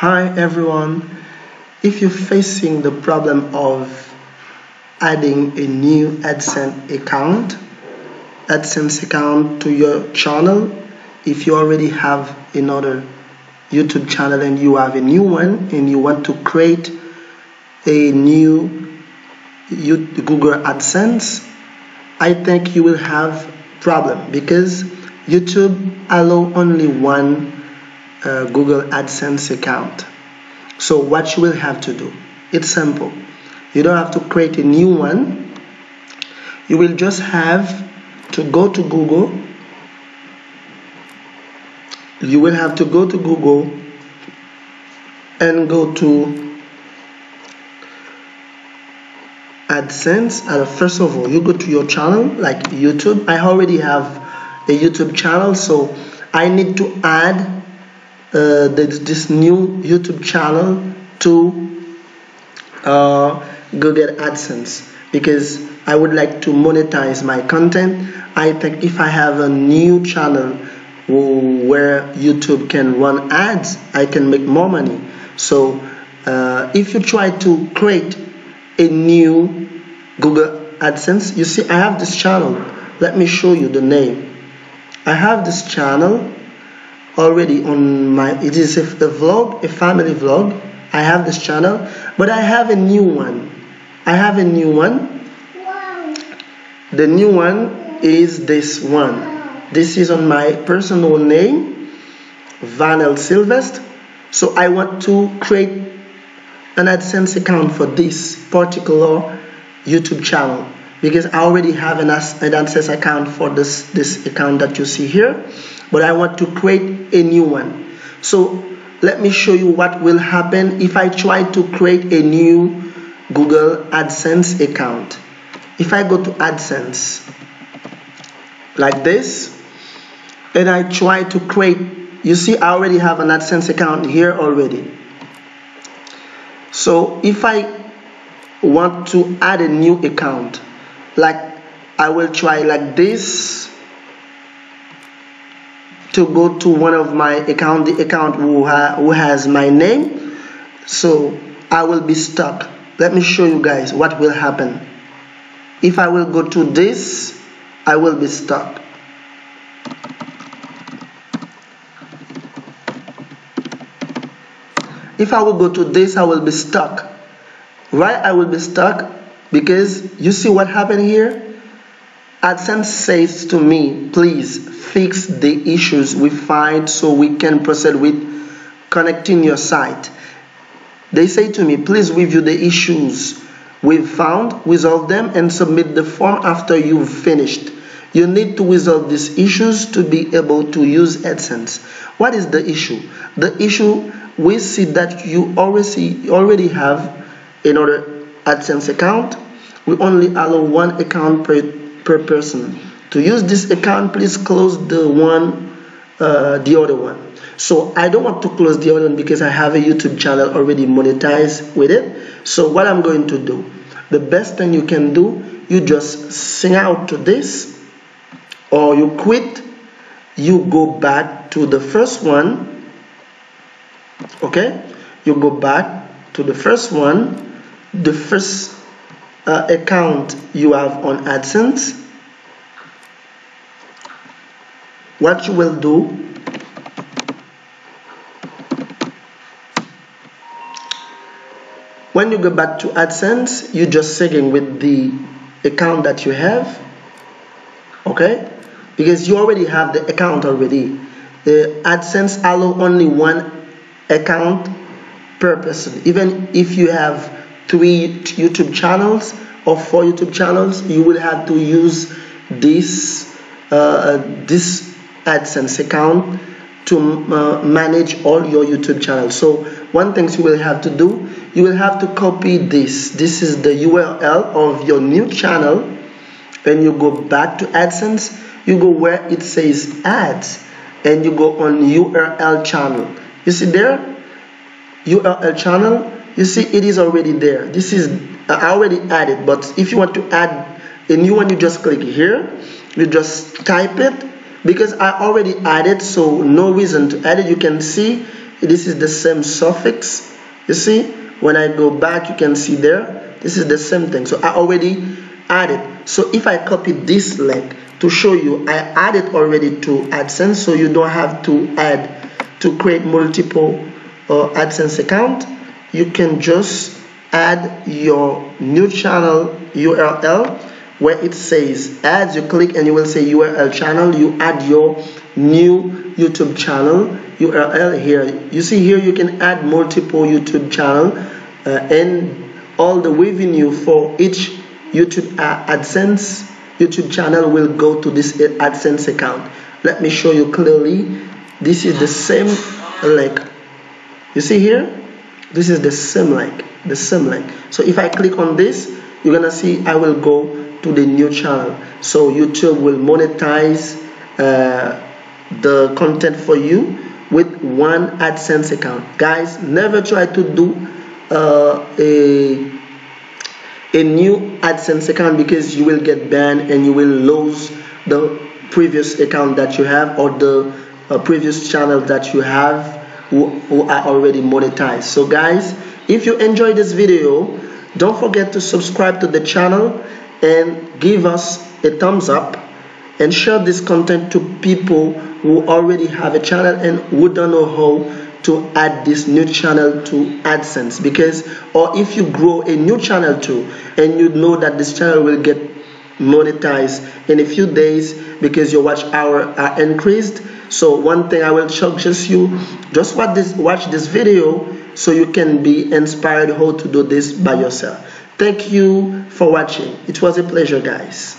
Hi everyone. If you're facing the problem of adding a new AdSense account, AdSense account to your channel, if you already have another YouTube channel and you have a new one and you want to create a new Google AdSense, I think you will have problem because YouTube allow only one uh, Google AdSense account. So what you will have to do, it's simple. You don't have to create a new one. You will just have to go to Google. You will have to go to Google and go to AdSense. Uh, first of all, you go to your channel like YouTube. I already have a YouTube channel, so I need to add uh, this new YouTube channel to uh, Google AdSense because I would like to monetize my content. I think if I have a new channel where YouTube can run ads, I can make more money. So uh, if you try to create a new Google AdSense, you see I have this channel. Let me show you the name. I have this channel already on my it is a, a vlog a family vlog. I have this channel but I have a new one. I have a new one. The new one is this one. This is on my personal name Vanel Sylvestre so I want to create an AdSense account for this particular YouTube channel because I already have an AdSense account for this this account that you see here but I want to create a new one. So let me show you what will happen if I try to create a new Google AdSense account. If I go to AdSense like this and I try to create you see I already have an AdSense account here already. So if I want to add a new account like I will try like this to go to one of my account the account who, ha who has my name. So I will be stuck let me show you guys what will happen. If I will go to this I will be stuck if I will go to this I will be stuck. Why I will be stuck? Because you see what happened here AdSense says to me, please fix the issues we find so we can proceed with connecting your site. They say to me, please review the issues we've found, resolve them, and submit the form after you've finished. You need to resolve these issues to be able to use AdSense. What is the issue? The issue we see that you already already have another AdSense account. We only allow one account per per person. To use this account, please close the one, uh, the other one. So I don't want to close the other one because I have a YouTube channel already monetized with it. So what I'm going to do, the best thing you can do, you just sing out to this or you quit, you go back to the first one, okay? You go back to the first one, the first uh, account you have on AdSense, what you will do? When you go back to AdSense you just sign with the account that you have okay? Because you already have the account already. The AdSense allow only one account per person even if you have three YouTube channels or four YouTube channels, you will have to use this uh, this AdSense account to uh, manage all your YouTube channels. So one thing you will have to do, you will have to copy this. This is the URL of your new channel. and you go back to AdSense, you go where it says ads and you go on URL channel. You see there? URL channel you see it is already there this is I already added but if you want to add a new one you just click here you just type it because I already added so no reason to add it. You can see this is the same suffix you see? When I go back you can see there this is the same thing. So I already added. So if I copy this link to show you I added already to AdSense so you don't have to add to create multiple uh, AdSense account. You can just add your new channel URL where it says ads you click and you will say URL channel you add your new YouTube channel URL here. You see here you can add multiple YouTube channel uh, and all the revenue for each YouTube AdSense YouTube channel will go to this AdSense account. Let me show you clearly. This is the same link you see here? This is the same link the same link so if I click on this you're gonna see I will go to the new channel. So YouTube will monetize uh, the content for you with one AdSense account. Guys never try to do uh, a a new AdSense account because you will get banned and you will lose the previous account that you have or the uh, previous channel that you have who, who are already monetized. So guys if you enjoyed this video don't forget to subscribe to the channel and give us a thumbs up and share this content to people who already have a channel and who don't know how to add this new channel to AdSense. Because or if you grow a new channel too and you know that this channel will get monetized in a few days because your watch hour are increased. So one thing I will suggest you just watch this watch this video so you can be inspired how to do this by yourself thank you for watching. It was a pleasure guys